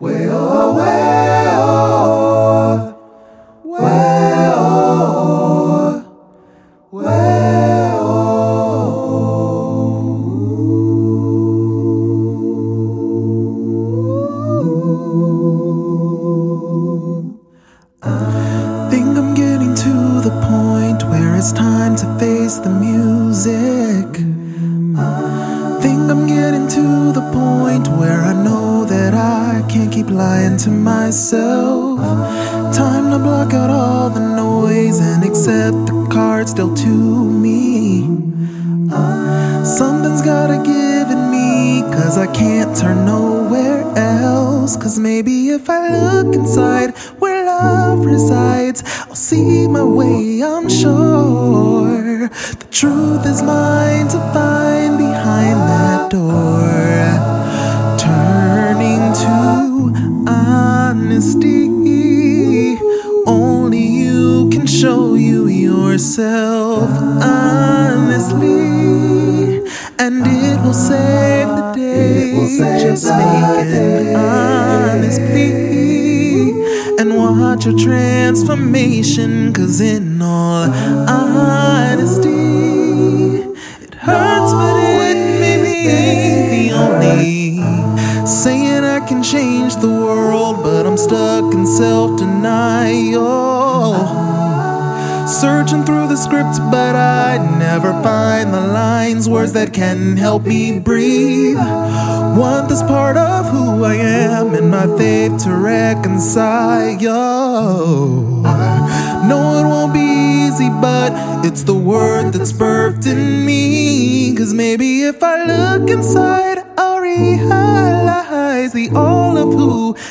way oh, way oh, way oh, way oh. Think I'm getting to the point where it's time to face the music. Think I'm getting to the point where I know lying to myself. Time to block out all the noise and accept the cards dealt to me. Something's gotta give in me, cause I can't turn nowhere else. Cause maybe if I look inside where love resides, I'll see my way, I'm sure. The truth is mine to find honesty. Only you can show you yourself honestly, and it will save the day. Just make an honest plea and watch your transformation. Cause in all honesty, stuck in self denial. Searching through the script, but I never find the lines, words that can help me breathe. Want this part of who I am and my faith to reconcile. No, it won't be easy, but it's the word that's birthed in me. Cause maybe if I look inside,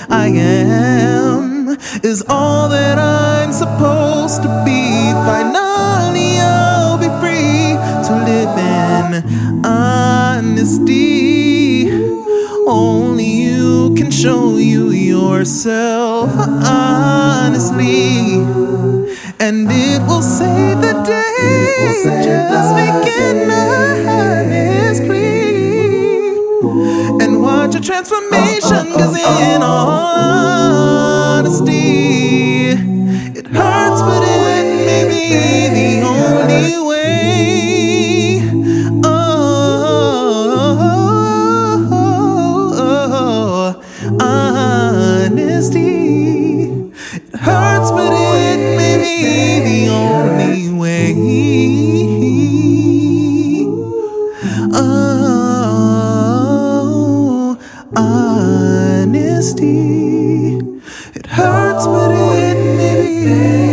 I am is all that I'm supposed to be. Finally, I'll be free to live in honesty. Only you can show you yourself honestly, and it will save the day. Just make a transformation. Cause in honesty, it hurts, but it may be the only way. Oh, honesty. It hurts, but it may be the only way. Honesty. It hurts, but it oh, may be.